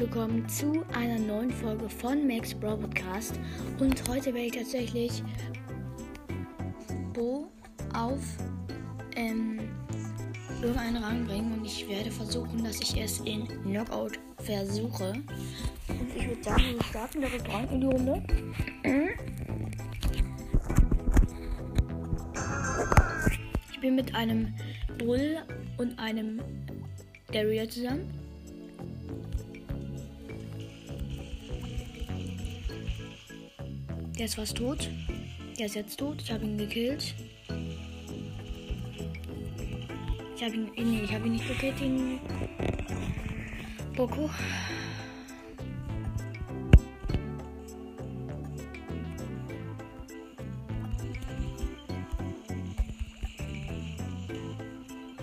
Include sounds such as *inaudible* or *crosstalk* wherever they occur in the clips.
willkommen zu einer neuen Folge von Max Bro Podcast. Und heute werde ich tatsächlich Bo auf ähm, irgendeinen Rang bringen und ich werde versuchen, dass ich es in Knockout versuche. Und ich würde sagen, wir starten direkt rein in die Runde. Ich bin mit einem Bull und einem Daryl zusammen. Der ist fast tot. Der ist jetzt tot. Ich habe ihn gekillt. Ich habe ihn. Nee, ich habe ihn nicht gekillt, den Boko.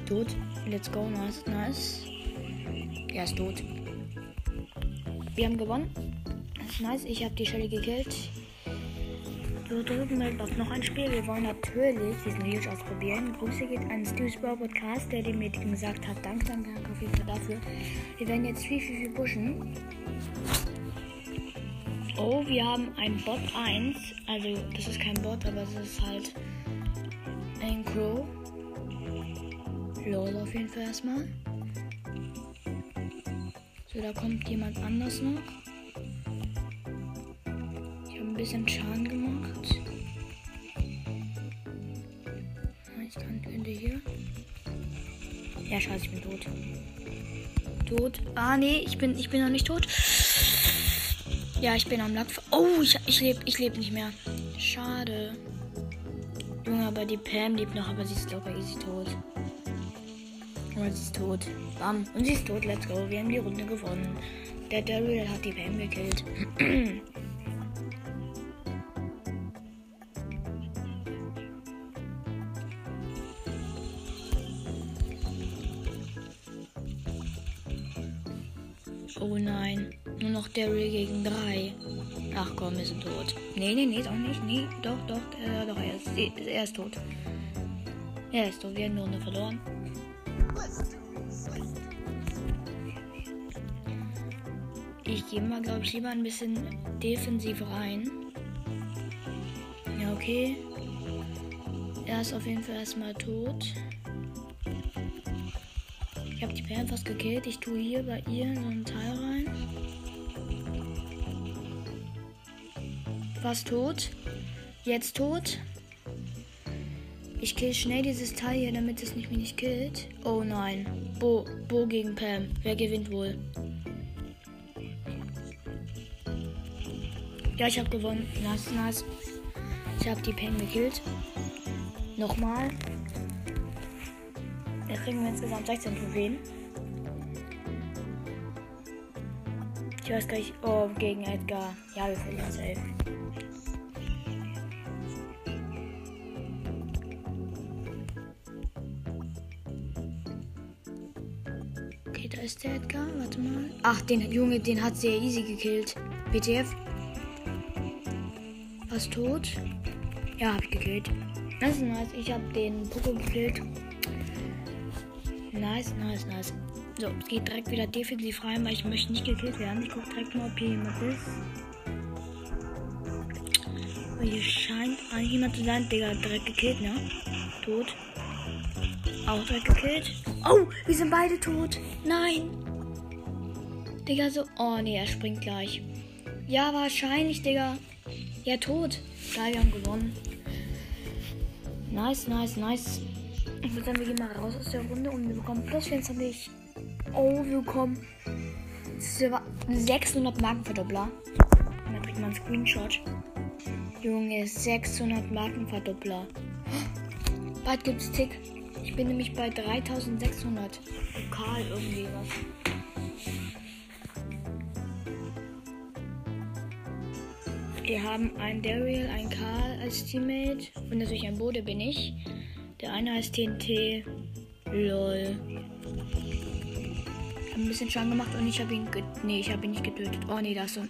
Tot. Let's go. Nice, nice. Er ist tot. Wir haben gewonnen. Das ist nice. Ich habe die Stelle gekillt. So drüben läuft noch ein Spiel. Wir wollen natürlich diesen Videos ausprobieren. Grüße geht an Stu's Brawl Podcast, der dem Mädchen gesagt hat. Danke, danke, danke auf jeden Fall dafür. Wir werden jetzt viel, viel, viel pushen. Oh, wir haben ein Bot 1. Also, das ist kein Bot, aber es ist halt ein Crow. Lol auf jeden Fall erstmal. So, da kommt jemand anders noch. Ich bisschen Schaden gemacht. Ich kann könnte hier. Ja, scheiße, ich bin tot. Tot. Ah, nee, ich bin, ich bin noch nicht tot. Ja, ich bin am Lack. Oh, ich, ich lebe ich leb nicht mehr. Schade. Junge, aber die Pam lebt noch, aber sie ist locker easy tot. Und sie ist tot. Bam. Und sie ist tot. Let's go. Wir haben die Runde gewonnen. Der Daryl hat die Pam gekillt. *clears throat* Nee, nee, nee, doch nicht. Nee, doch, doch, äh, doch, er ist, er ist tot. Er ist tot. Wir haben nur eine verloren. Ich gehe mal, glaube ich, lieber ein bisschen defensiv rein. Ja, okay. Er ist auf jeden Fall erstmal tot. Ich habe die Perlen fast gekillt. Ich tue hier bei ihr so einen Teil rein. Fast tot. Jetzt tot. Ich kill schnell dieses Teil hier, damit es mich nicht killt. Oh nein. Bo, Bo gegen Pam. Wer gewinnt wohl? Ja, ich habe gewonnen. Nice, nice. Ich habe die Pam gekillt. Nochmal. Da kriegen wir insgesamt 16 Trophäen. Ich weiß gar nicht. Oh, gegen Edgar. Ja, wir verlieren safe. Okay, da ist der Edgar. Warte mal. Ach, den Junge, den hat sehr easy gekillt. WTF. Was tot? Ja, hab ich gekillt. Das ist nice. Ich hab den Poco gekillt. Nice, nice, nice. So, es geht direkt wieder defensiv rein, weil ich möchte nicht gekillt werden. Ich gucke direkt mal, ob hier jemand ist. Weil hier scheint eigentlich jemand zu sein. Digga, direkt gekillt, ne? Tot. Auch direkt gekillt. Oh, wir sind beide tot. Nein. Digga, so. Oh, nee, er springt gleich. Ja, wahrscheinlich, Digga. Ja, tot. Geil, wir haben gewonnen. Nice, nice, nice. Ich würde sagen, wir gehen mal raus aus der Runde und wir bekommen plus 24. Oh, bekommen 600 Markenverdoppler. Dann kriegt man einen Screenshot. Junge, 600 Markenverdoppler. Bald gibt's Tick. Ich bin nämlich bei 3600. Lokal irgendwie was. Wir haben einen Daryl, einen Karl als Teammate und natürlich ein Bode bin ich. Der eine heißt TNT. Lol. Habe ein bisschen Schaden gemacht und ich habe ihn. Nee, ich habe ihn nicht getötet. Oh nee, da ist so ein.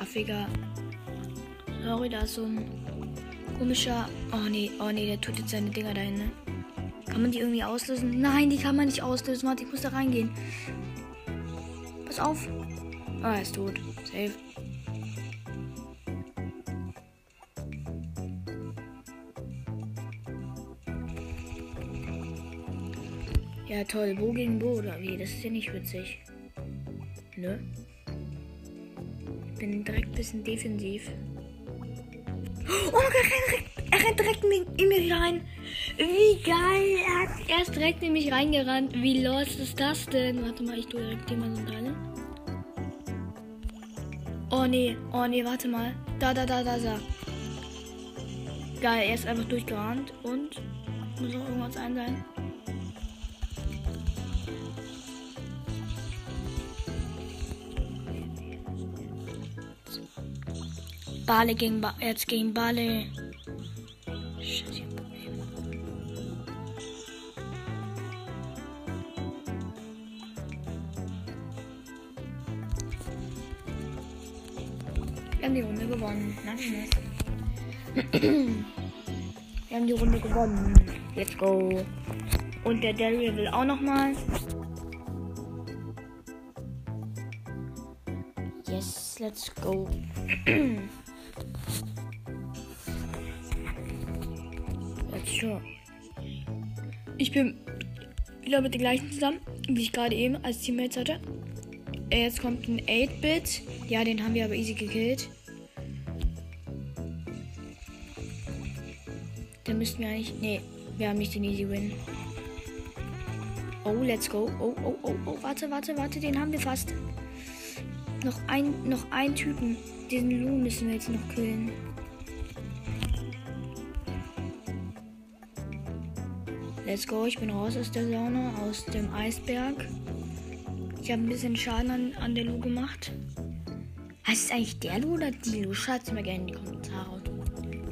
Affiger. Sorry, da ist so ein komischer. Oh nee, oh nee, der tut jetzt seine Dinger dahin, ne? Kann man die irgendwie auslösen? Nein, die kann man nicht auslösen. Warte, ich muss da reingehen. Pass auf. Ah, er ist tot. Safe. Ja, toll. Bo gegen Bo oder wie? Das ist ja nicht witzig. Ne? Bin direkt ein bisschen defensiv. Oh mein Gott, er rennt, er direkt in mich rein. Wie geil. Er hat erst direkt in mich reingerannt. Wie los ist das denn? Warte mal, ich tue direkt jemanden rein. Oh nee, oh nee, warte mal. Da, da, da, da, da. Geil, er ist einfach durchgerannt und muss noch irgendwas ein sein. Bale gegen ba jetzt gegen Bale. Wir haben die Runde gewonnen. Wir haben die Runde gewonnen. Let's go. Und der Daryl will auch noch mal. Yes, let's go. *clears throat* Schon. Ich bin wieder mit den gleichen zusammen, wie ich gerade eben als Teammates hatte. Jetzt kommt ein 8-Bit. Ja, den haben wir aber easy gekillt. Den müssten wir eigentlich. Nee, wir haben nicht den Easy Win. Oh, let's go. Oh, oh, oh, oh. Warte, warte, warte. Den haben wir fast. Noch ein, noch ein Typen. Diesen Lu müssen wir jetzt noch killen. Let's go. Ich bin raus aus der Sauna, aus dem Eisberg. Ich habe ein bisschen Schaden an, an der Lu gemacht. Heißt es eigentlich der Lu oder die Lu? Schreibt es mir gerne in die Kommentare.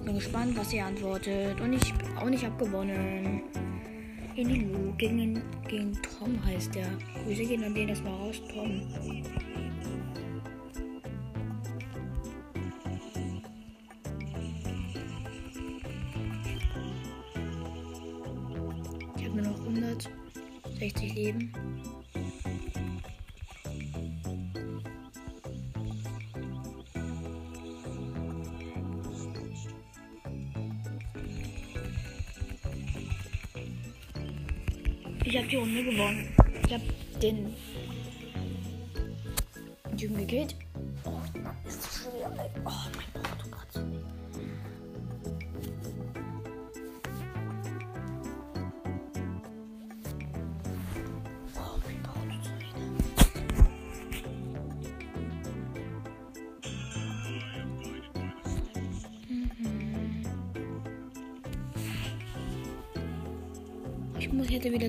Bin gespannt, was ihr antwortet. Und ich auch nicht hab gewonnen. In die Lu gegen, gegen Tom heißt der. Grüße gehen an den erstmal raus, Tom. Bye.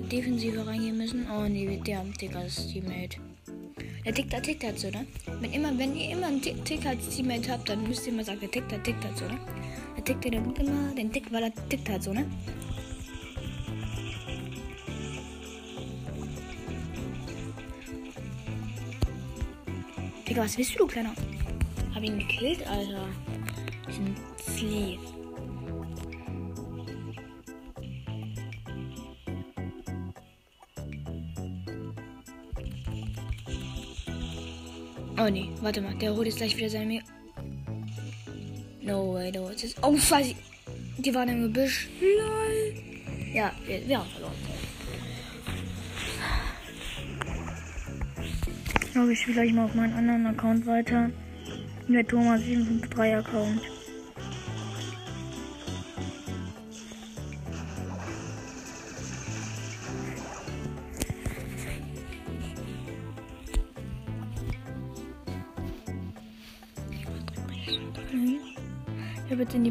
Defensiver reingehen müssen. Oh nee, der Ticker ist Teammate. Der tickt da, tickt hat ne? Wenn, immer, wenn ihr immer einen Tick, Tick als Teammate habt, dann müsst ihr immer sagen, der tickt da, tickt hat ne? Der tickt nimmt immer den Tick, weil er tickt hat so, ne? Digga, was bist du, du kleiner? Hab ihn gekillt, Alter. Diesen Flea. Oh nee, warte mal, der holt jetzt gleich wieder seine No way. Jetzt ist oh, scheiße. Die waren im Gebüsch. Lol. Ja, wir, wir haben verloren. Ich spiele gleich mal auf meinen anderen Account weiter. Der Thomas 753 Account.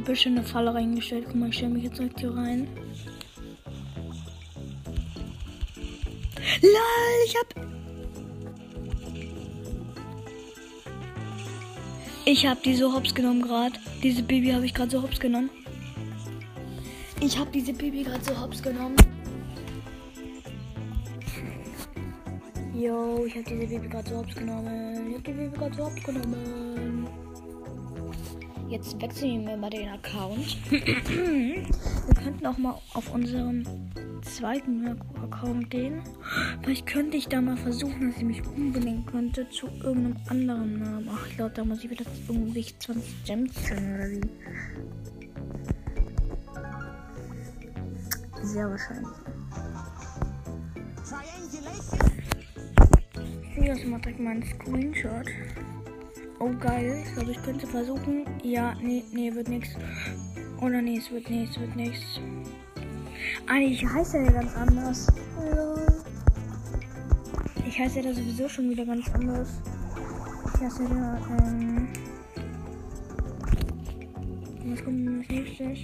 Büsche eine Falle reingestellt. Guck mal, ich stelle mich jetzt direkt hier rein. LOL, ich hab. Ich hab die so hops genommen gerade. Diese Baby habe ich gerade so hops genommen. Ich habe diese Baby gerade so hops genommen. Yo, ich habe diese Baby gerade so hops genommen. Ich habe die Baby gerade so hops genommen. Jetzt wechseln wir mal den Account. *clears throat* Wir könnten auch mal auf unserem zweiten Account gehen. Vielleicht könnte ich da mal versuchen, dass ich mich umbenennen könnte zu irgendeinem anderen Namen. Ach, ich glaube, da muss ich wieder irgendwie 20 Gems sein oder wie. Sehr wahrscheinlich. Ich mal direkt mal einen Screenshot. Oh geil. Ich glaube, ich könnte versuchen. Ja, nee, nee, wird nichts. Oder nee, es wird nichts, wird nichts. Ah, nee, ich heiße ja ganz anders. Ich heiße ja da sowieso schon wieder ganz anders. Ich heiße ja, ähm. Was kommt denn als nächstes?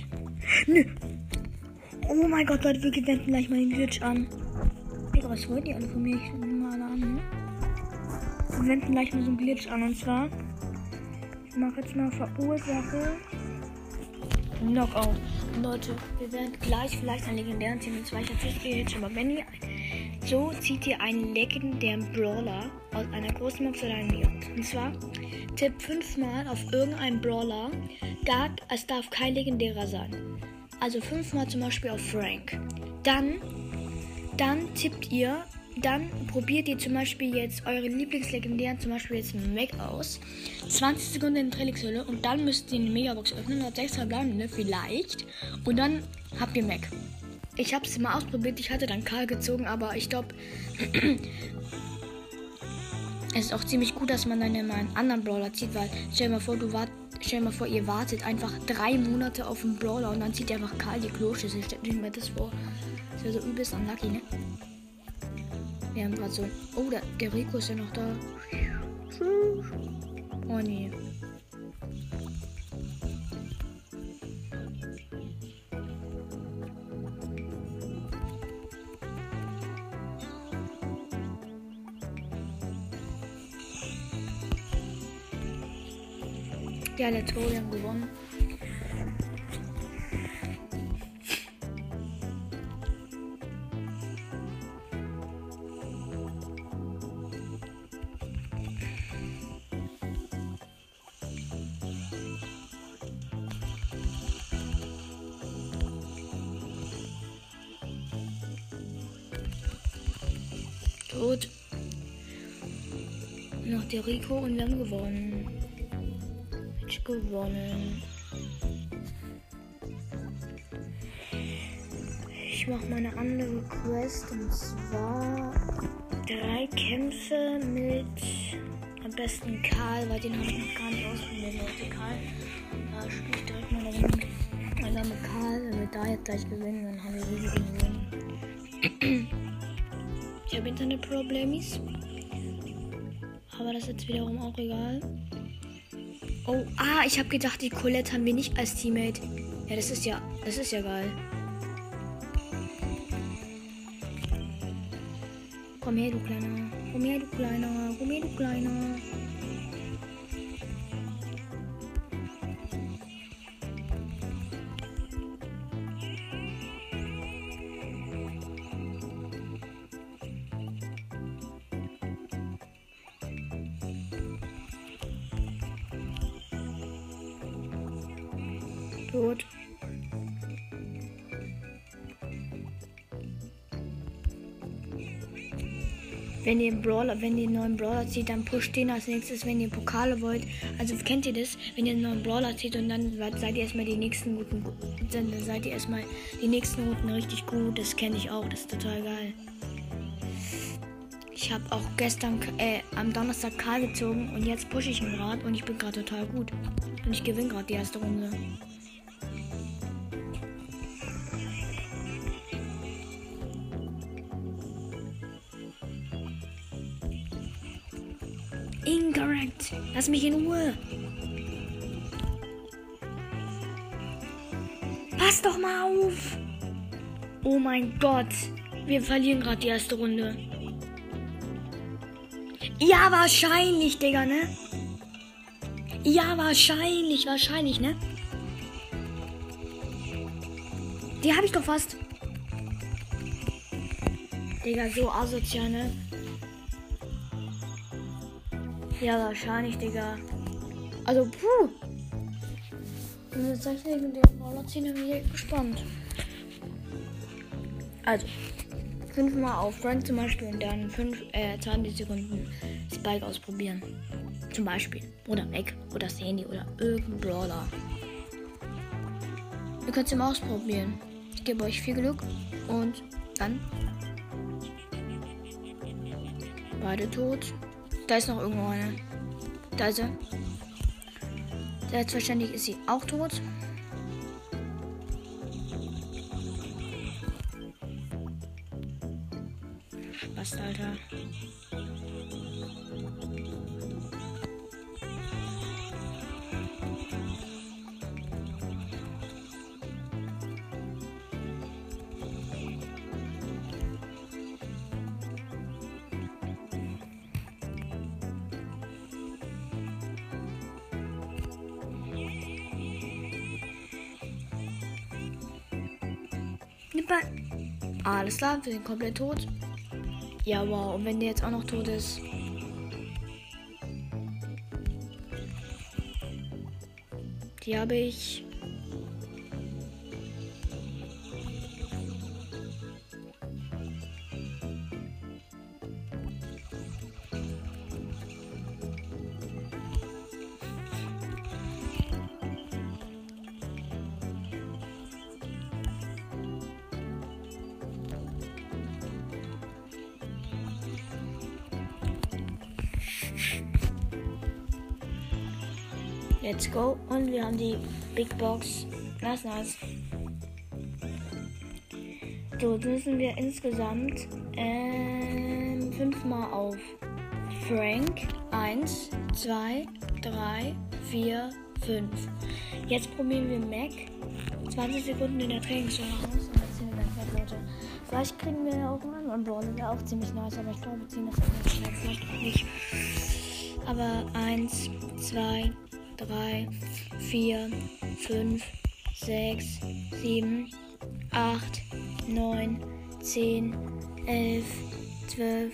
Nö! Oh mein Gott, Leute, wir wenden gleich mal den Glitch an. Digga, was wollt ihr alle von mir? Wir wenden gleich mal so einen Glitch an und zwar. Ich mache jetzt mal Verursache. Knockout. Leute, wir werden gleich vielleicht einen legendären Team 2. Ich erzähle jetzt schon mal. Wenn ihr so zieht ihr einen legendären Brawler aus einer großen Box oder einem Beyond. Und zwar tipp fünfmal auf irgendeinen Brawler. Gar, es darf kein legendärer sein. Also fünfmal zum Beispiel auf Frank. Dann, dann tippt ihr dann probiert ihr zum Beispiel jetzt eure Lieblingslegendären, zum Beispiel jetzt Mac aus. 20 Sekunden in Trainingshülle und dann müsst ihr eine Megabox öffnen. Hat 6 verbleibende, vielleicht. Und dann habt ihr Mac. Ich habe es mal ausprobiert. Ich hatte dann Karl gezogen, aber ich glaube, *clears throat* es ist auch ziemlich gut, dass man dann immer einen anderen Brawler zieht, weil stell dir mal vor, du wart, stell dir mal vor, ihr wartet einfach drei Monate auf einen Brawler und dann zieht ihr einfach Karl die Kloschüssel. Stellt euch mir das vor. Das wäre so übelst unlucky, ne? Wir haben gerade so. Oh, der, der Rico ist ja noch da. Oh nee. Ja, let's go, wir haben gewonnen. Tot. Noch der Rico und wir haben gewonnen. Match gewonnen. Ich mache mal eine andere Quest und zwar drei Kämpfe mit am besten Karl, weil den habe ich noch gar nicht ausprobiert, Leute. Karl, da spiele ich direkt mal eine Runde mit Karl. Wenn wir da jetzt gleich gewinnen, dann haben wir riesige gewonnen. *clears throat* Ich habe Internetproblemis. Aber das ist jetzt wiederum auch egal. Oh, ah, ich habe gedacht, die Colette haben wir nicht als Teammate. Ja, das ist ja, das ist ja geil. Komm her, du Kleiner. Komm her, du Kleiner. Komm her, du Kleiner. Ihr Brawler, wenn ihr einen neuen Brawler zieht, dann pusht den als nächstes, wenn ihr Pokale wollt. Also kennt ihr das? Wenn ihr einen neuen Brawler zieht und dann seid ihr erstmal die nächsten guten, dann seid ihr erstmal die nächsten Routen richtig gut. Das kenne ich auch, das ist total geil. Ich habe auch gestern, äh, am Donnerstag Karl gezogen und jetzt pushe ich ihn gerade und ich bin gerade total gut. Und ich gewinne gerade die erste Runde. Incorrect. Lass mich in Ruhe. Pass doch mal auf. Oh mein Gott. Wir verlieren gerade die erste Runde. Ja, wahrscheinlich, Digga, ne? Ja, wahrscheinlich, wahrscheinlich, ne? Die habe ich doch fast. Digga, so asozial, ne? Ja, wahrscheinlich, Digga. Also, puh. Wir jetzt gleich legendären Brawler ziehen, dann bin ich echt gespannt. Also, fünfmal auf Frank zum Beispiel und dann fünf, äh, 20 Sekunden Spike ausprobieren. Zum Beispiel. Oder Mac oder Sandy oder irgendein Brawler. Ihr könnt es immer ausprobieren. Ich gebe euch viel Glück und dann. Beide tot. Da ist noch irgendwo eine. Da ist er. Selbstverständlich ist sie auch tot. Spaß, Alter. Alles klar, wir sind komplett tot. Ja, wow. Und wenn der jetzt auch noch tot ist. Die habe ich Let's go. Und wir haben die Big Box. Nice, nice. So, jetzt müssen wir insgesamt ähm, fünfmal auf Frank. Eins, zwei, drei, vier, fünf. Jetzt probieren wir Mac. 20 Sekunden in der Trainingszone aus und dann ziehen wir ganz weg, Leute. Vielleicht kriegen wir auch einen anderen Brawler, der auch ziemlich nice, aber ich glaube, wir ziehen das nicht. Vielleicht auch nicht. Aber eins, zwei, 3, 4, 5, 6, 7, 8, 9, 10, 11, 12,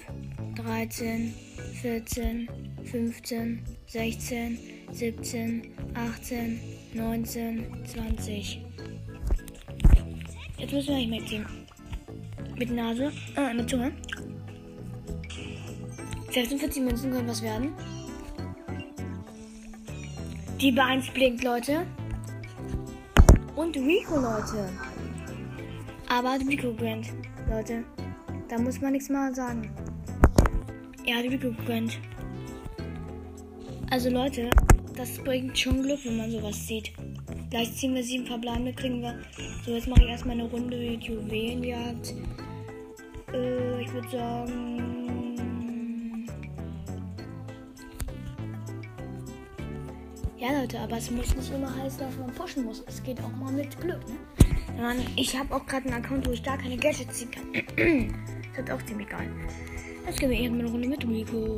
13, 14, 15, 16, 17, 18, 19, 20. Jetzt müssen wir nicht mehr ziehen. Mit Nase, äh, mit Zunge. 46 Münzen können was werden. Die bei 1 blinkt, Leute. Und Rico, Leute. Aber hat Rico gegönnt, Leute. Da muss man nichts mal sagen. Er hat Rico gegönnt. Also, Leute, das bringt schon Glück, wenn man sowas sieht. Gleich ziehen wir sieben Verbleibende, kriegen wir. So, jetzt mache ich erstmal eine Runde mit Juwelenjagd. Äh, ich würde sagen. Ja, Leute, aber es muss nicht immer heißen, dass man pushen muss. Es geht auch mal mit Glück, ne? Man, ich habe auch gerade einen Account, wo ich gar keine Gadgets ziehen kann. das *clears throat* ist auch ziemlich geil. Jetzt gehen wir irgendwann eine Runde mit Rico.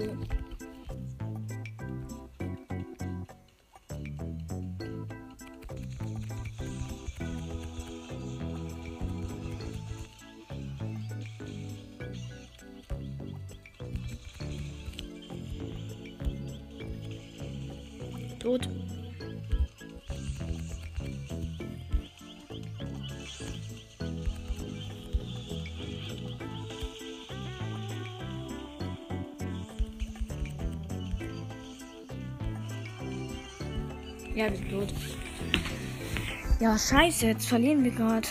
Scheiße, jetzt verlieren wir gerade.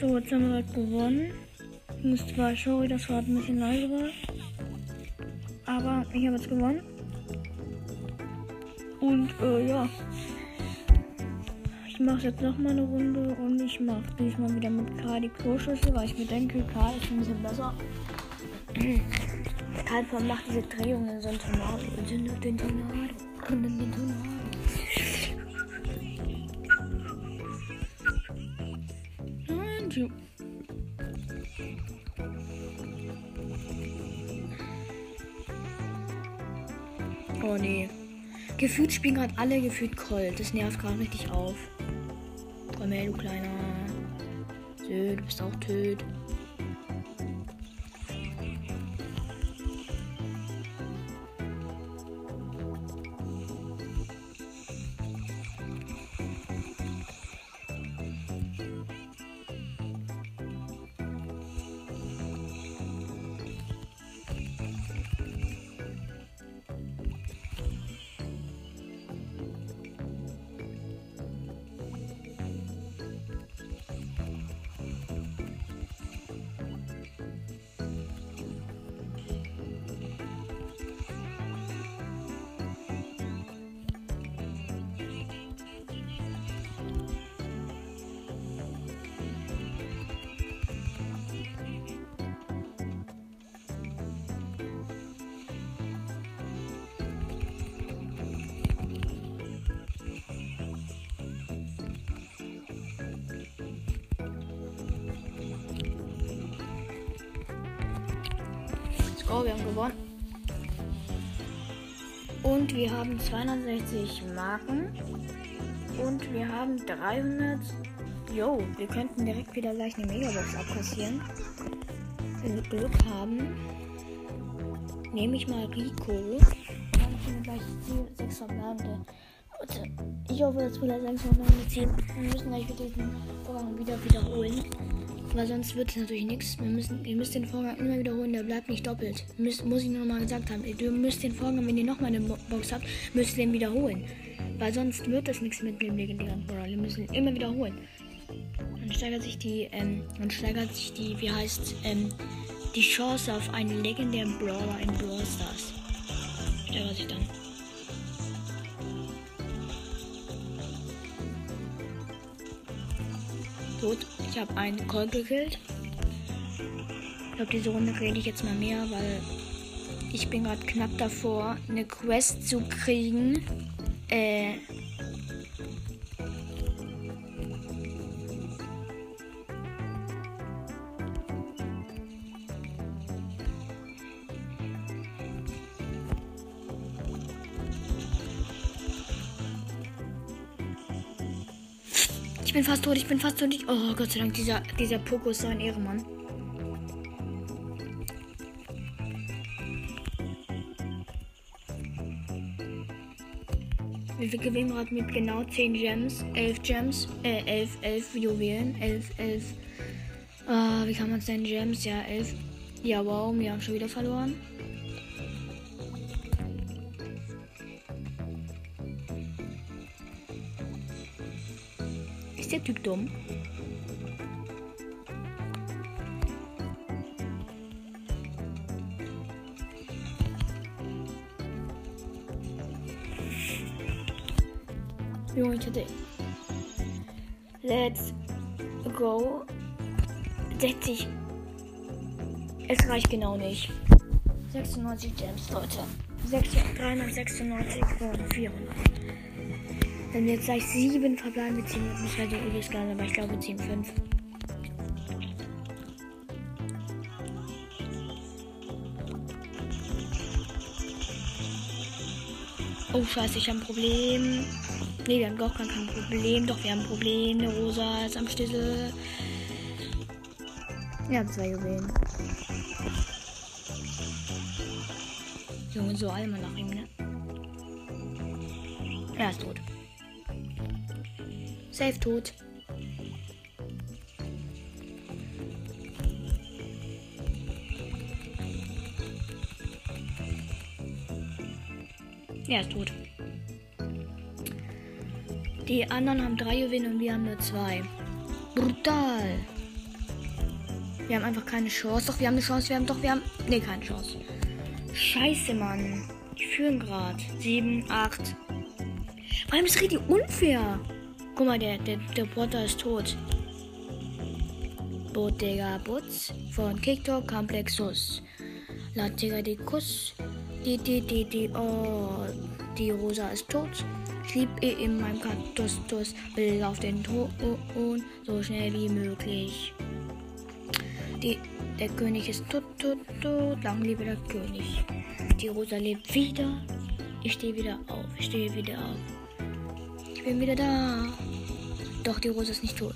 So, jetzt haben wir gewonnen. Muss zwar, sorry, das war ein bisschen leiser. Aber ich habe jetzt gewonnen. Und äh, ja, ich mache jetzt noch mal eine Runde und ich mache diesmal wieder mit Karl die Kloschüssel, weil ich mir denke, Karl ist ein bisschen besser. Karl macht diese Drehungen so ein Tornado. Den Tornado. Den Tornado. Gefühlt spielen gerade alle gefühlt Colt. Das nervt gerade richtig auf. Komm her, du kleiner. Sö, du bist auch töd. Oh, wir haben gewonnen. Und wir haben 260 Marken. Und wir haben 300. Jo, wir könnten direkt wieder gleich eine Megabox abkassieren. Wenn wir Glück haben, nehme ich mal Rico. Dann können wir gleich 6 verbleibende. Ich hoffe, dass wir da 6 verbleibende ziehen. Wir müssen gleich wieder diesen Vorgang wieder wiederholen. Weil sonst wird es natürlich nichts. Wir müssen, ihr müsst den Vorgang immer wiederholen, der bleibt nicht doppelt. Müsst, muss ich nur mal gesagt haben. Ihr müsst den Vorgang, wenn ihr nochmal eine Box habt, müsst ihr den wiederholen. Weil sonst wird das nichts mit dem legendären Brawler. Wir müssen ihn immer wiederholen. Dann steigert sich die, ähm, dann steigert sich die, wie heißt, ähm, die Chance auf einen legendären Brawler in Brawl Stars. Steigert sich dann. Gut, ich habe einen Call gekillt. Ich glaube, diese Runde rede ich jetzt mal mehr, weil ich bin gerade knapp davor, eine Quest zu kriegen. Äh. Ich bin fast tot, ich bin fast tot. Oh Gott sei Dank, dieser, dieser Poko ist so ein Ehrenmann. Wir gewinnen gerade mit genau 10 Gems, 11 Gems, äh, 11, 11 Juwelen, 11, 11. Ah, wie kann man es denn? Gems, ja, 11. Ja, wow, wir haben schon wieder verloren. Der Typ dumm? Junge, hatte. Let's go. 60. Es reicht genau nicht. 96 Gems, Leute. 396 und 400. Wenn wir jetzt gleich 7 verbleiben, wir ziehen das wäre die übelst geil, aber ich glaube, wir ziehen 5. Oh, scheiße, ich habe ein Problem. Ne, wir haben doch gar kein Problem. Doch, wir haben ein Problem. Eine Rosa ist am Schlüssel. Wir haben zwei Juwelen. Junge, so einmal nach ihm, ne? Er ist tot. Safe tot. Er ist tot. Die anderen haben drei Juwelen und wir haben nur zwei. Brutal. Wir haben einfach keine Chance. Doch, wir haben eine Chance. Wir haben doch, wir haben. Ne, keine Chance. Scheiße, Mann. Die führen gerade. Sieben, acht. Vor allem ist richtig unfair. Guck mal, der, der, der Potter ist tot. Bottega Butz von TikTok Komplexus. Lattega die Kuss. Die, die, die, die, oh. Die Rosa ist tot. Ich lieb eh in meinem Kaktus, Tus, will auf den Thron, so schnell wie möglich. Die, der König ist tot, tot, tot, lang lebe der König. Die Rosa lebt wieder. Ich stehe wieder auf, ich stehe wieder auf. Ich bin wieder da. Doch die Rosa ist nicht tot.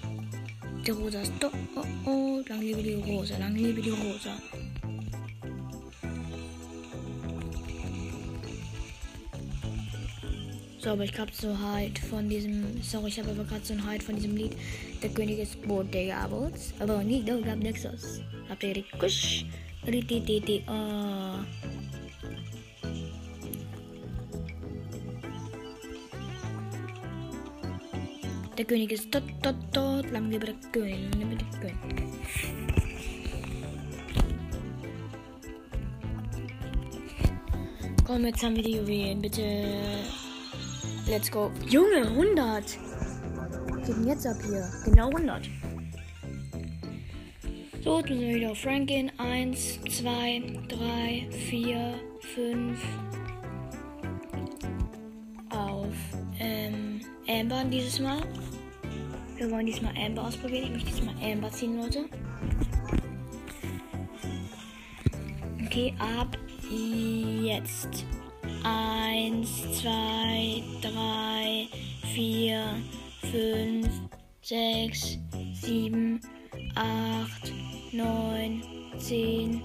Die Rosa ist tot. Oh, oh, lang lebe die Rosa, lang lebe die Rosa. So, aber ich habe so halt von diesem. Sorry, ich habe aber gerade so ein halt von diesem Lied. Der König ist Bodegabels. Aber nicht, da gab Nexus. Habt ihr die Kusch? Oh. Der König ist tot, tot, tot. Lang lebe der König, lang lebe der König. Komm, jetzt haben wir die Juwelen, bitte. Let's go. Junge, 100. Was geht denn jetzt ab hier? Genau 100. So, jetzt müssen wir wieder auf Frank 1, 2, 3, 4, 5. Auf ähm, Amber dieses Mal. Wir wollen diesmal Amber ausprobieren. Ich möchte diesmal Amber ziehen, Leute. Okay, ab jetzt. Eins, zwei, drei, vier, fünf, sechs, sieben, acht, neun, zehn,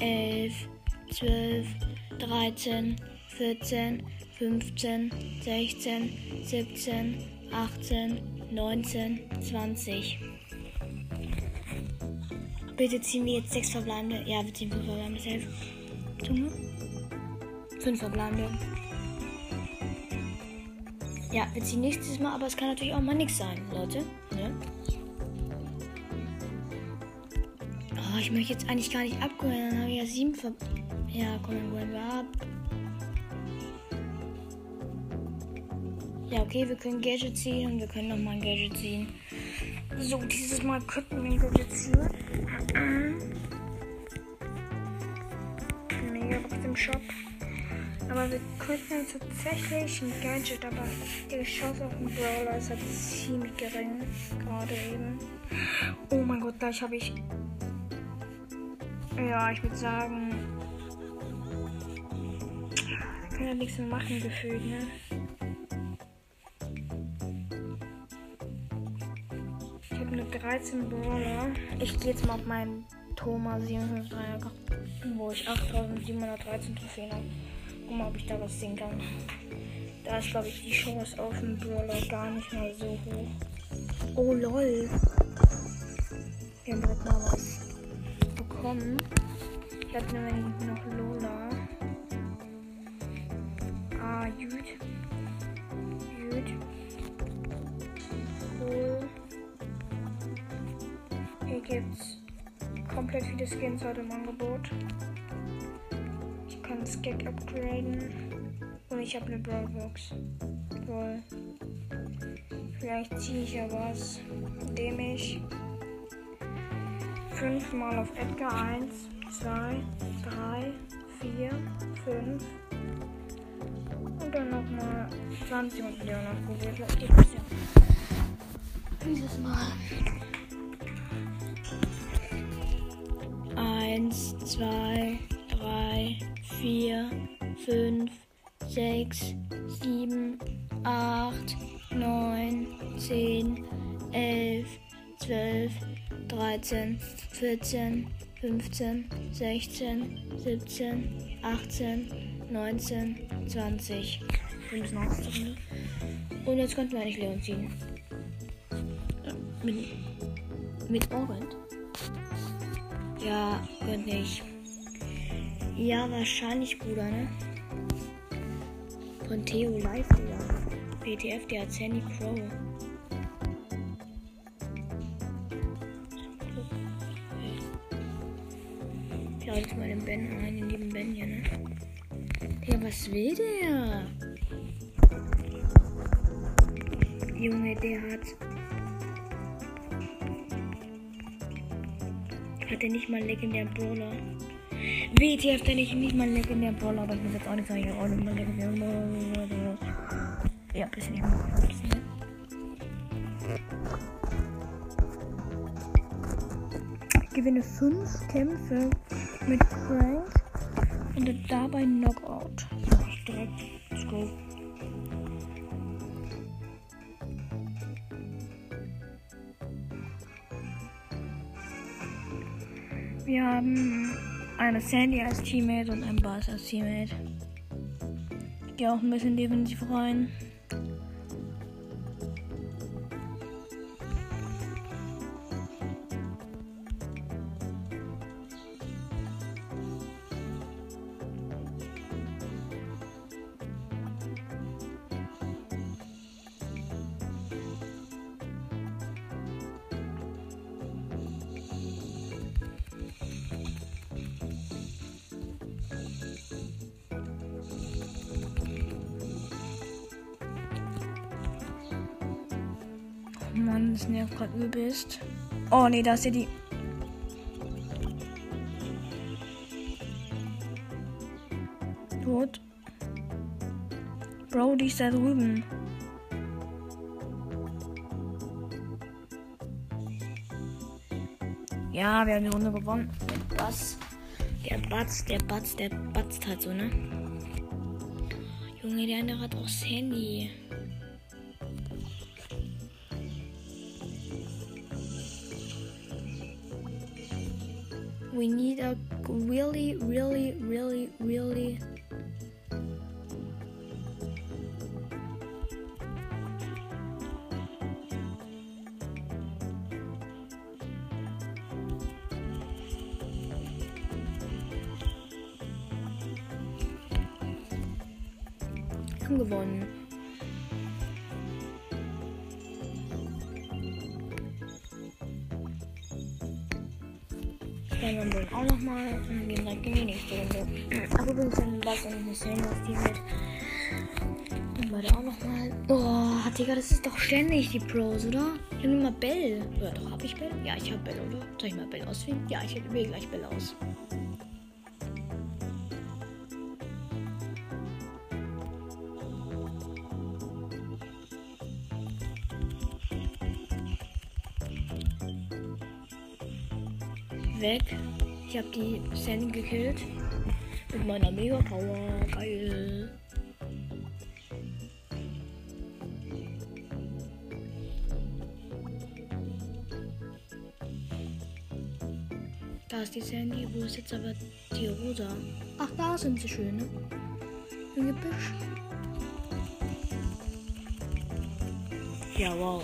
elf, zwölf, dreizehn, vierzehn, fünfzehn, sechzehn, siebzehn, achtzehn, neunzehn, zwanzig. Bitte ziehen wir jetzt sechs verbleibende. Ja, wir ziehen fünf verbleibende. Safe. Junge. Fünf verbleibende. Ja, wir ziehen nächstes Mal, aber es kann natürlich auch mal nichts sein, Leute. Ne? Oh, ich möchte jetzt eigentlich gar nicht abholen. Dann habe ich ja sieben ver... Ja, komm, dann holen wir ab. Ja, okay, wir können Gadget ziehen und wir können nochmal ein Gadget ziehen. So, dieses Mal könnten wir ein Gadget ziehen. Mega auf dem Shop. Aber wir könnten tatsächlich ein Gadget, aber die Chance auf den Brawler ist halt ziemlich gering. Gerade eben. Oh mein Gott, gleich habe ich. Ja, ich würde sagen. Ich kann ja nichts mehr machen gefühlt, ne? 13 Brawler. Ich gehe jetzt mal auf meinen Thomas 753, wo ich 8713 Trophäen habe gucken mal, ob ich da was sehen kann. Da ist, glaube ich, die Chance auf den Brawler gar nicht mal so hoch. Oh, lol. Wir haben direkt mal was bekommen. Ich hatte nämlich noch Lola. Ah. Gut. Gibt's komplett viele Skins heute im Angebot kann das Gag upgraden. Und ich habe eine Brawlbox. Toll. Vielleicht ziehe ich ja was, indem ich fünfmal auf Edgar 1, 2, 3, 4, 5 und dann nochmal 20 und Leon es ja. Dieses Mal. Eins, zwei, drei, vier, fünf, sechs, sieben, acht, neun, zehn, elf, zwölf, dreizehn, vierzehn, fünfzehn, sechzehn, siebzehn, achtzehn, neunzehn, zwanzig. Und jetzt könnten wir eigentlich Leon ziehen. Mit, mit Orange? Ja, könnte ich. Ja, wahrscheinlich, Bruder, ne? Von Theo Live, Bruder. PTF, der hat Sandy Pro. Ich lade jetzt mal den Ben ein, den lieben Ben hier, ne? Ja, was will der? Junge, der hat. Hat nicht mal einen legendären Brawler? WTF, der nicht, nicht mal einen legendären Brawler, aber ich muss jetzt auch nicht sagen, ich habe auch nicht mal einen Brawler. Ja, bisschen nicht mal. Ich gewinne 5 Kämpfe mit Frank und dabei Knockout. Ich direkt. Let's go. Haben eine Sandy als Teammate und ein Bass als Teammate. Ich gehe auch ein bisschen defensiv rein. Oh nee, da ist ja die. Tot. Bro, die ist da drüben. Ja, wir haben die Runde gewonnen. Der Bass. Der Batz, der Batz, der batzt halt so, ne? Junge, der andere hat auch das Handy. We need a really, really, really, really Digga, das ist doch ständig die Pros, oder? Ich habe mal Bell. Ja, doch, habe ich Bell? Ja, ich habe Bell, oder? Soll ich mal Bell auswählen? Ja, ich wähle gleich Bell aus. weg. Ich habe die Sandy gekillt. Mit meiner Mega Power. Geil. Die Sandy. Wo ist jetzt aber die Rosa? Ach, da sind sie schön, ne? Im Gebüsch. Ja, wow.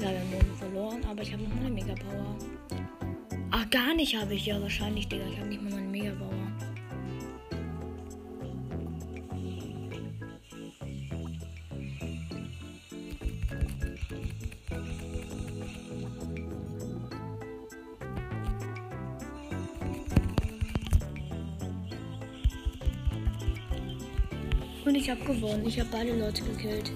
Ja, wir haben verloren, aber ich habe noch meine Mega Power. Ach, gar nicht habe ich ja wahrscheinlich, Digga. Ich habe nicht Und ich habe gewonnen. Ich habe beide Leute gekillt.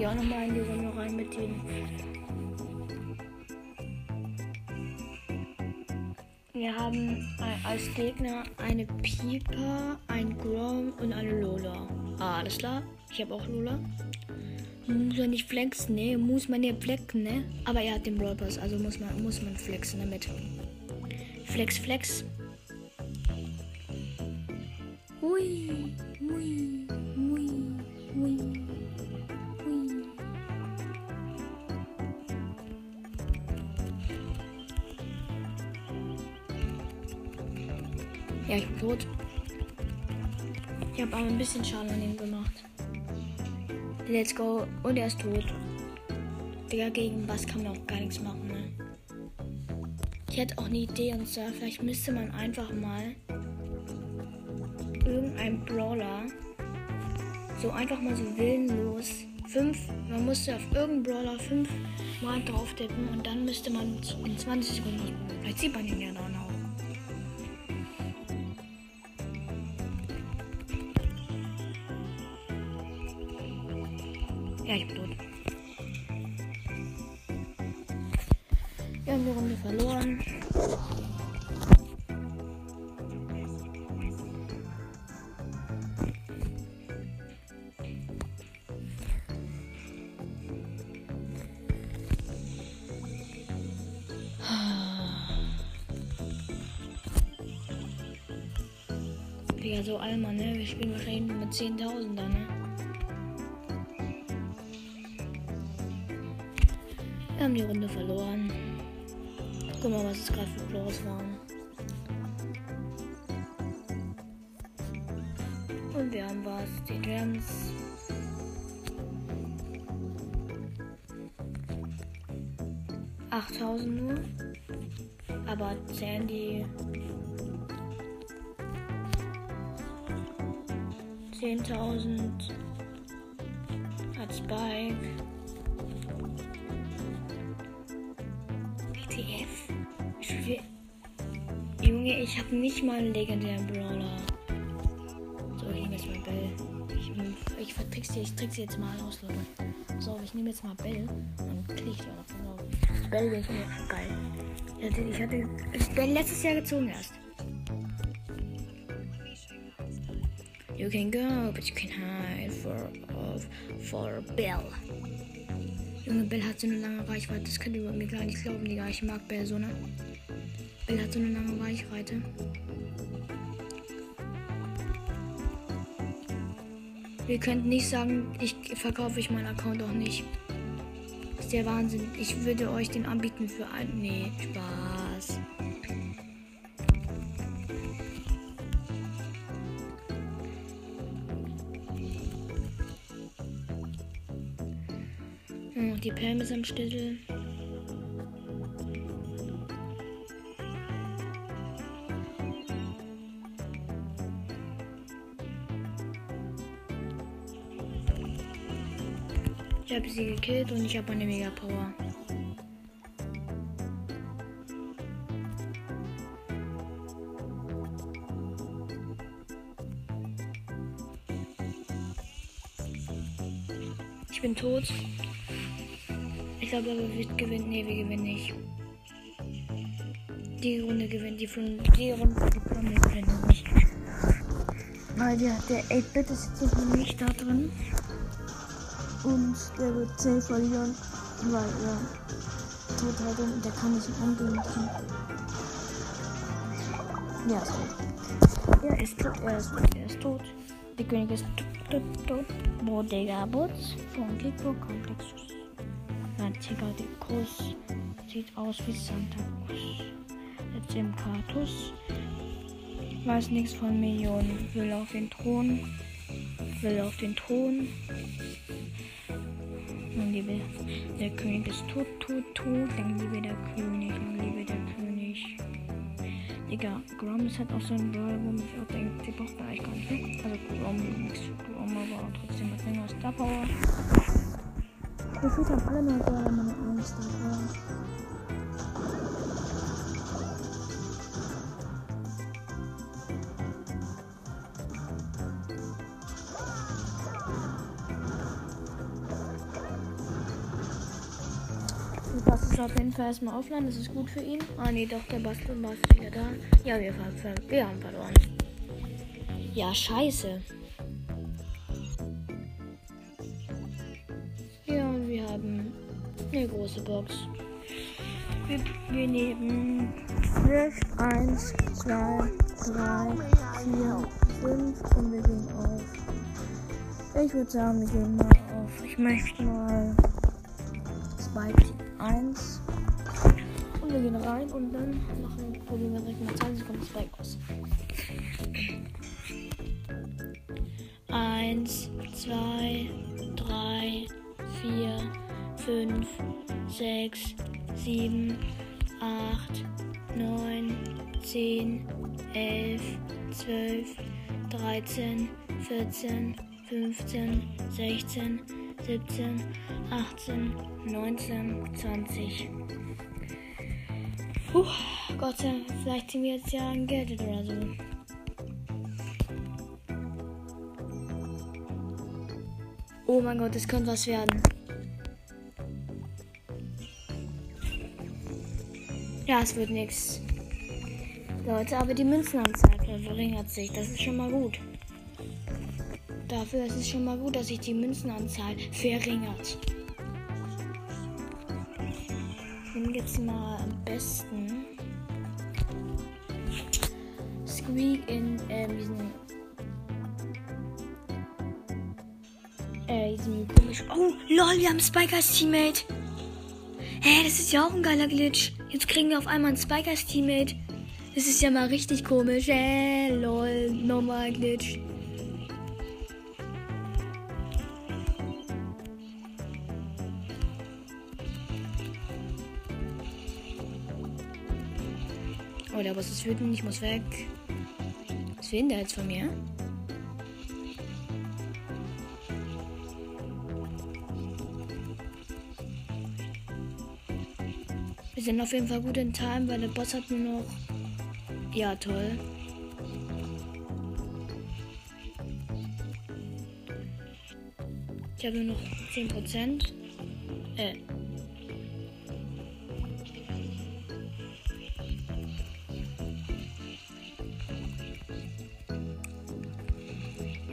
hier auch nochmal in die Runde rein mit denen. Wir haben als Gegner eine Pieper, ein Grom und eine Lola. Ah, alles klar. Ich habe auch Lola. Muss man nicht flexen, ne? Muss man nicht flexen, ne? Aber er hat den Brawl also muss man, muss man flexen damit. Flex, flex. Hui, hui, hui, hui. Ja, ich bin tot. Ich habe aber ein bisschen Schaden an ihm gemacht. Let's go. Und er ist tot. Digga, gegen was kann man auch gar nichts machen, ne? Hätte auch eine Idee und zwar, vielleicht müsste man einfach mal irgendein Brawler so einfach mal so willenlos fünf, man musste auf irgendeinen Brawler fünf Mal drauf tippen und dann müsste man in 20 Sekunden. Vielleicht sieht man ihn ja dann auch. Ja, so Alma, ne? Wir spielen wahrscheinlich nur mit 10.000 da, ne? Wir haben die Runde verloren. Guck mal, was es gerade für Plus waren. Und wir haben was. Die Gems. Achttausend nur. Aber zählen 10.000 hat Spike. WTF. Junge, ich habe nicht mal einen legendären Brawler. So, ich nehme jetzt mal Bell. Ich, ich vertrick's dir, ich trick's jetzt mal aus, Leute. So, ich nehme jetzt mal Bell und krieg ich auch so. Bell ich geil. Ich hatte, ich hatte Bell letztes Jahr gezogen erst. You can go, but you can hide for, of, for Bell. Junge, Bell hat so eine lange Reichweite. Das könnt ihr über mir gar nicht glauben, Digga. Ich mag Bell so, ne? Bell hat so eine lange Reichweite. Ihr könnt nicht sagen, ich verkaufe ich meinen Account auch nicht. Ist der Wahnsinn. Ich würde euch den anbieten für ein. Nee, Spaß. Die Pam ist am Stittel. Ich habe sie gekillt und ich habe eine Mega Power. Ich bin tot. Aber, wir gewinnen. Nee, wir gewinnen nicht. Die Runde gewinnt die von die Runde die Plumme gewinnen nicht. Weil der, der 8-Bit ist jetzt noch nicht da drin. Und der wird safe verlieren. Weil er tot halt und der kann nicht umgehen. Ja, ist tot. Er ist tot, er ist tot, er ist tot. Der König ist tot, tot, tot. Bodega Butz von Kiko Komplexus. Antiker Kuss sieht aus wie Santa Cruz. Jetzt im Kartus. Weiß nichts von Millionen. Will auf den Thron. Will auf den Thron. Lang liebe der König ist tot, tot, tot. Lang liebe der König, lang liebe der König. Digga, Grom halt auch so ein Brawler, wo ich auch denke, die braucht man eigentlich gar nicht. Also Grom, Grom, aber trotzdem hat Star Power. Gefühlt haben alle nur Brawler meine Angst davor. Bass ist auf jeden Fall erstmal offline, das ist gut für ihn. Ah nee, doch, der Bastel ist wieder da. Ja, wir, wir haben verloren. Ja, scheiße. Eine große Box. Wir, wir nehmen 1, 2, 3, 4, 5 und wir gehen auf. Ich würde sagen, wir gehen mal auf. Ich möchte mal Spike 1. Und wir gehen rein und dann machen, probieren wir direkt mal 20 Sekunden Spike aus. 5, 6, 7, 8, 9, 10, 11, 12, 13, 14, 15, 16, 17, 18, 19, 20. Puh, Gott sei vielleicht sind wir jetzt ja ein Geld oder so. Oh mein Gott, das könnte was werden. Ja, es wird nichts. Leute, aber die Münzenanzahl verringert sich. Das ist schon mal gut. Dafür ist es schon mal gut, dass sich die Münzenanzahl verringert. Nehme jetzt mal am besten Squeak in äh, diesen äh, diesen komischen. Oh, lol, wir haben Spike als Teammate. Hä, das ist ja auch ein geiler Glitch. Jetzt kriegen wir auf einmal ein Spike als Teammate. Das ist ja mal richtig komisch. Äh, lol, normal Glitch. Oh, der Boss ist wütend. Ich muss weg. Was will denn der jetzt von mir? Sind auf jeden Fall gut in Time, weil der Boss hat nur noch. Ja, toll. Ich habe nur noch 10%. Äh.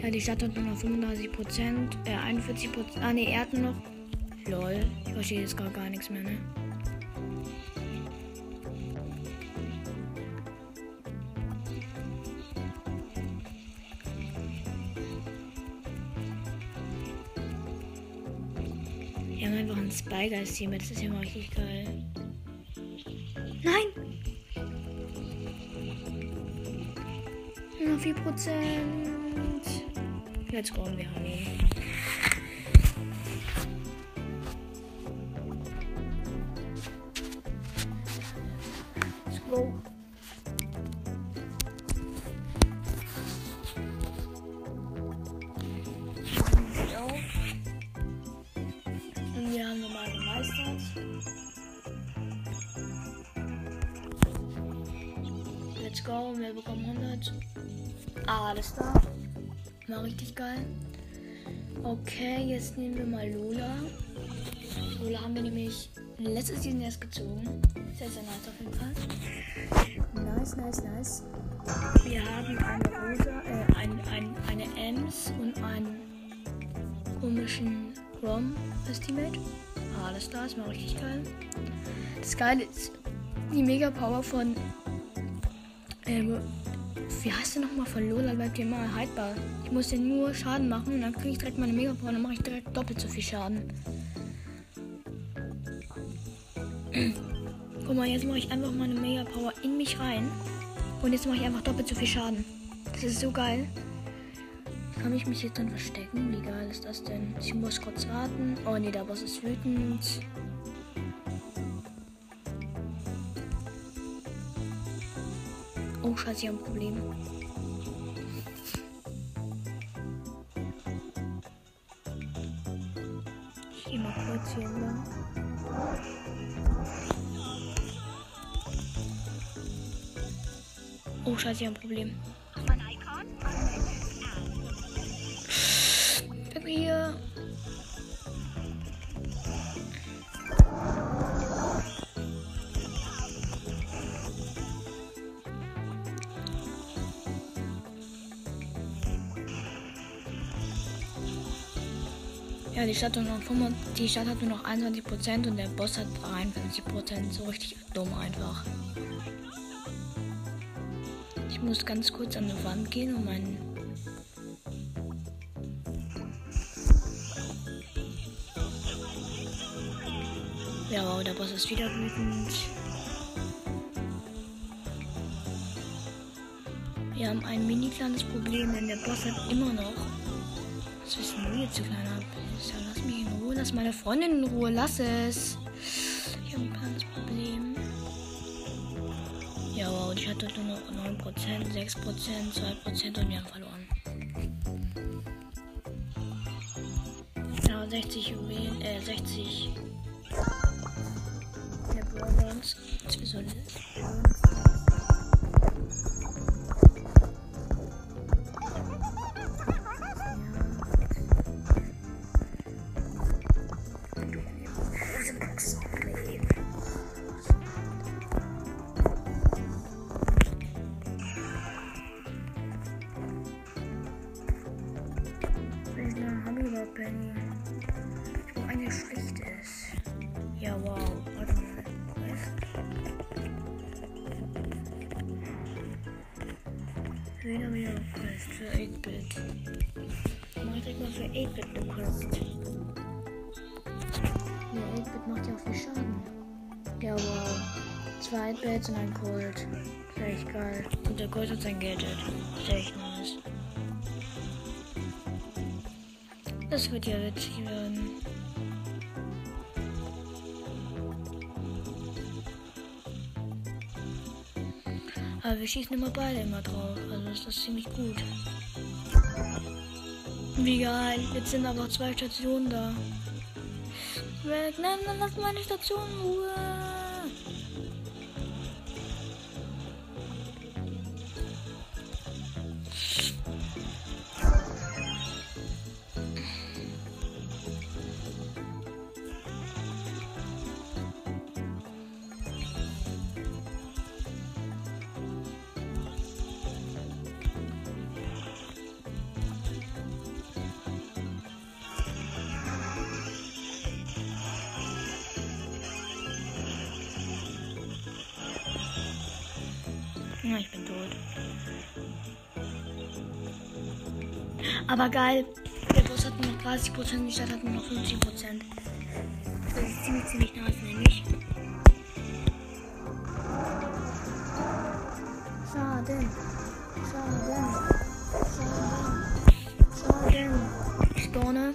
Ja, die Stadt hat nur noch 35%, äh, 41%. Ah, ne, er hat nur noch. Lol, ich verstehe jetzt gar, gar nichts mehr, ne? Spygeist hier mit. Das ist ja mal richtig geil. Nein! Nur noch 4%. Jetzt kommen wir haben Let's Let's go. Wir bekommen 100. Ah, alles da. War richtig geil. Okay, jetzt nehmen wir mal Lola. Lola haben wir nämlich letztes Season erst gezogen. Sehr, sehr nice auf jeden Fall. Nice, nice, nice. Wir haben eine Rosa, äh, ein, ein, eine Ems und einen komischen Rom als Teammate. Ah, alles da, ist mal richtig geil. Das Geile ist die Mega Power von. Ähm, wie heißt der nochmal von Lola? Bleibt hier immer haltbar. Ich muss den nur Schaden machen und dann kriege ich direkt meine Mega Power. Dann mache ich direkt doppelt so viel Schaden. *clears throat* Guck mal, jetzt mache ich einfach meine Mega Power in mich rein. Und jetzt mache ich einfach doppelt so viel Schaden. Das ist so geil. Kann ich mich jetzt dann verstecken? Wie geil ist das denn? Ich muss kurz warten. Oh ne, der Boss ist wütend. Oh, scheiße, ich habe ein Problem. Ich gehe mal kurz hier lang. Oh, scheiße, ich habe ein Problem. Hier. Die Stadt, noch 25, die Stadt hat nur noch 21% und der Boss hat 53%. So richtig dumm einfach. Ich muss ganz kurz an die Wand gehen und meinen. Ja, wow, der Boss ist wieder wütend. Wir haben ein mini kleines Problem, denn der Boss hat immer noch. Was ist denn du kleiner lass meine Freundin in Ruhe, lass es. Ich habe ein kleines Problem. Ja, wow, ich hatte nur noch 9%, 6%, 2% und wir haben verloren. Ja, 60 Juwelen, äh, 60. Der Brawlers. Jetzt wir so 8-Bits und ein Colt. Ist echt geil. Und der Colt hat sein Gadget. Ist echt nice. Das wird ja witzig werden. Aber wir schießen immer beide immer drauf. Also ist das ziemlich gut. Wie geil. Jetzt sind aber zwei Stationen da. Nein, dann lass meine Station Ruhe. Aber geil. Der Boss hat nur noch 30%, die Stadt hat nur noch 50%. Das ist ziemlich, ziemlich nice, nämlich. Schaden. Schaden. Schaden. Schaden. Spawne.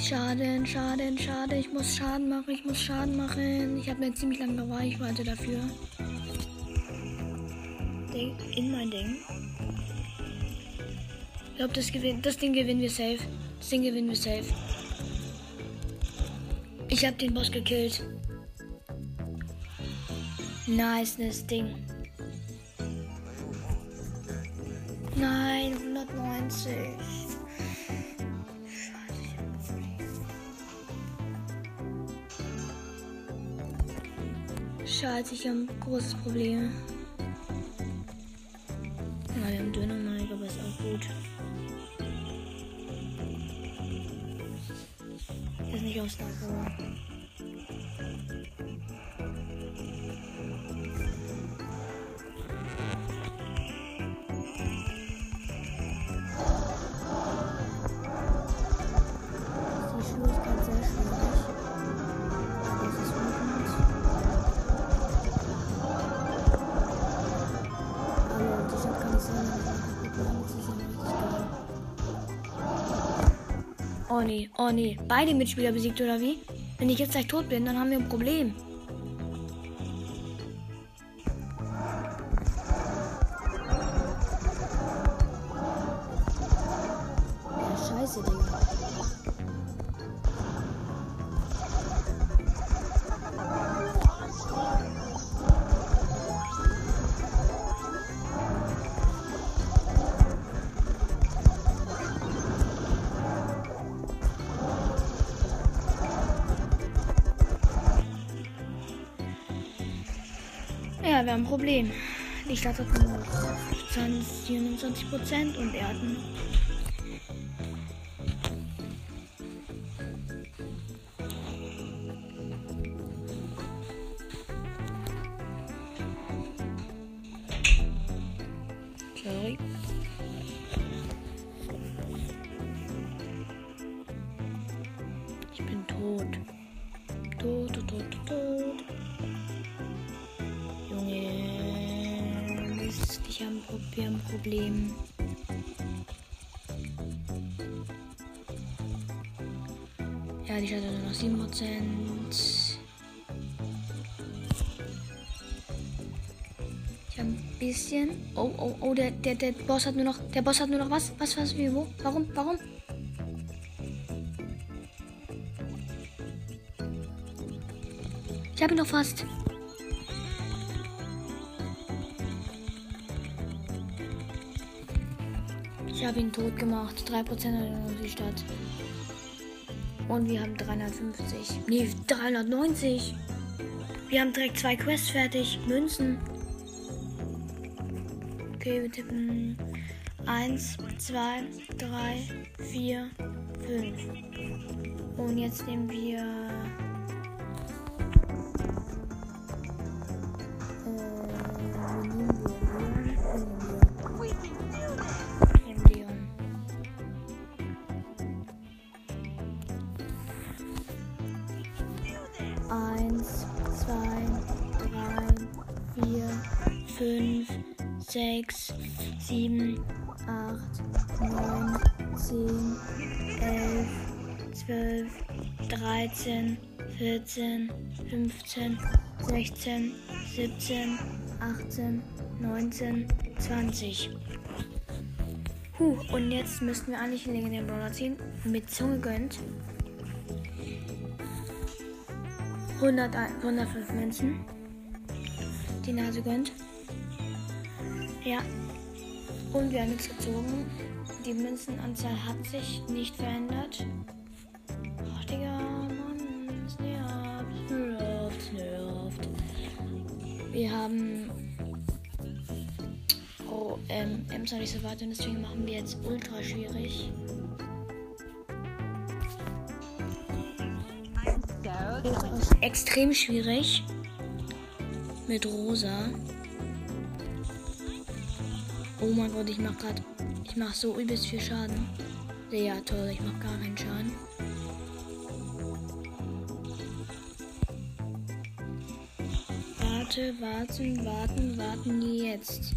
Schaden, Schaden, Schaden. Ich muss Schaden machen, ich muss Schaden machen. Ich habe eine ziemlich lange Reichweite dafür. Glaube, das, gewinn, das Ding gewinnen wir safe. Das Ding gewinnen wir safe. Ich habe den Boss gekillt. Nice, das Ding. Nein, 190. Scheiße, ich habe ein großes Problem. Ja, wir haben Döner-Mike, aber ist auch gut. Ist nicht aus Labor. Oh nee, oh nee. Beide Mitspieler besiegt oder wie? Wenn ich jetzt gleich tot bin, dann haben wir ein Problem. Problem. Die Stadt hat nur noch 27 Prozent und er hat ich wir haben ein Problem. Ja, die hat nur noch 7%. Ich habe ein bisschen. Oh, oh, oh, der, der, der Boss hat nur noch. Der Boss hat nur noch was? Was, was, wie, wo? Warum? Warum? Ich habe ihn noch fast. Habe ihn tot gemacht. 3% hat die Stadt. Und wir haben 350. Nee, 390. Wir haben direkt zwei Quests fertig. Münzen. Okay, wir tippen Eins, zwei, drei, vier, fünf. Und jetzt nehmen wir. 14, 15, 16, 17, 18, 19, 20. Huh, und jetzt müssten wir eigentlich den legendären Brawler ziehen. Mit Zunge gönnt. 100, 105 Münzen. Die Nase gönnt. Ja. Und wir haben jetzt gezogen. Die Münzenanzahl hat sich nicht verändert. Wir haben. Oh, ähm, Ems nicht so weit und deswegen machen wir jetzt ultra schwierig. Extrem schwierig. Mit Rosa. Oh mein Gott, ich mach grad. Ich mach so übelst viel Schaden. Ja, toll, ich mach gar keinen Schaden. Warte, warten, warten, warten jetzt.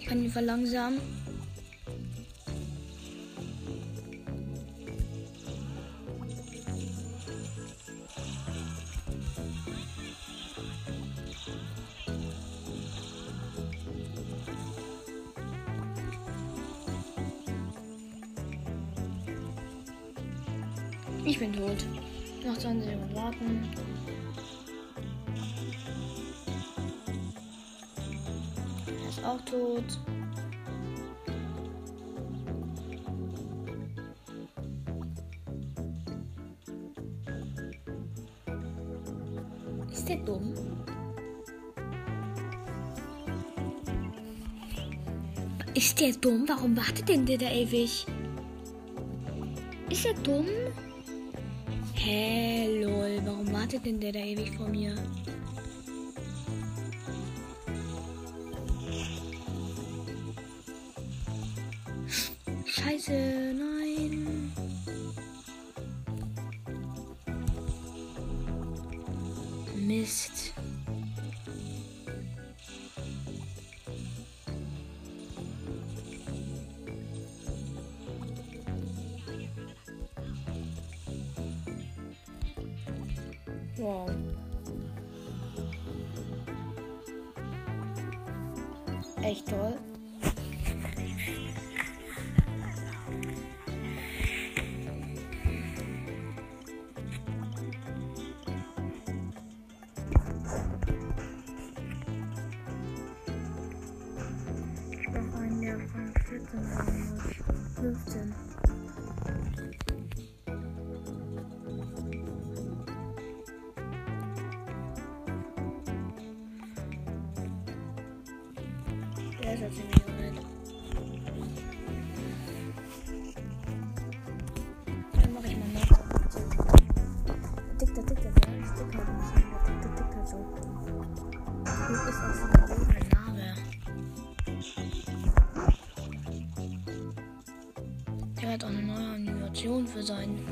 Ich kann ihn verlangsamen. Ist der dumm? Warum wartet denn der da ewig? Ist er dumm? Hä, lol, warum wartet denn der da ewig vor mir? Scheiße, nein. Mist.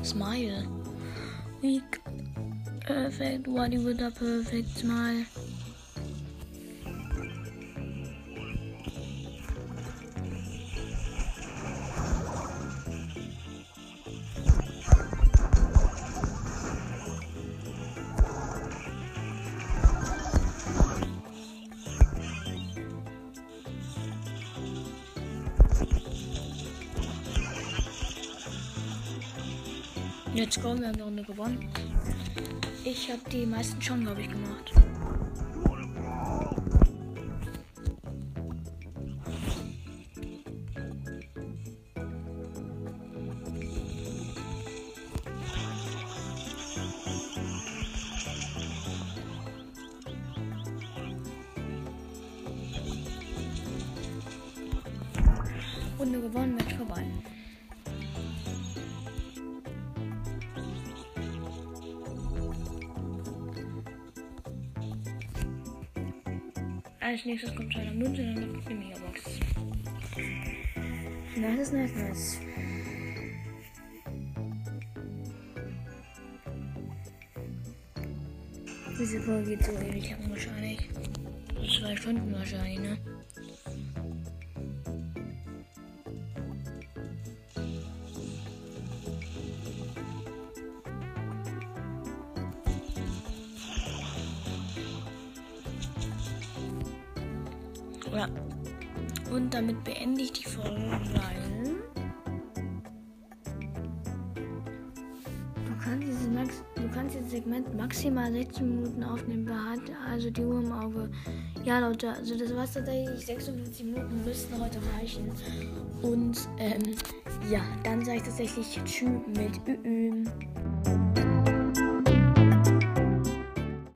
Smile. Weak. Perfect. Wadi with a perfect smile. Let's go, wir haben eine Runde gewonnen. Ich habe die meisten schon, glaube ich, gemacht. Als nächstes kommt eine Münze und dann kommt eine Megabox. Nice, nice, nice. Diese Folge geht so ewig lang wahrscheinlich. Zwei Stunden wahrscheinlich, ne? Segment maximal 16 Minuten aufnehmen, behalt also die Uhr im Auge. Ja, Leute, also das war tatsächlich 56 Minuten müssten heute reichen. Und ähm, ja, dann sage ich tatsächlich Tschüss mit Ü. -Ü.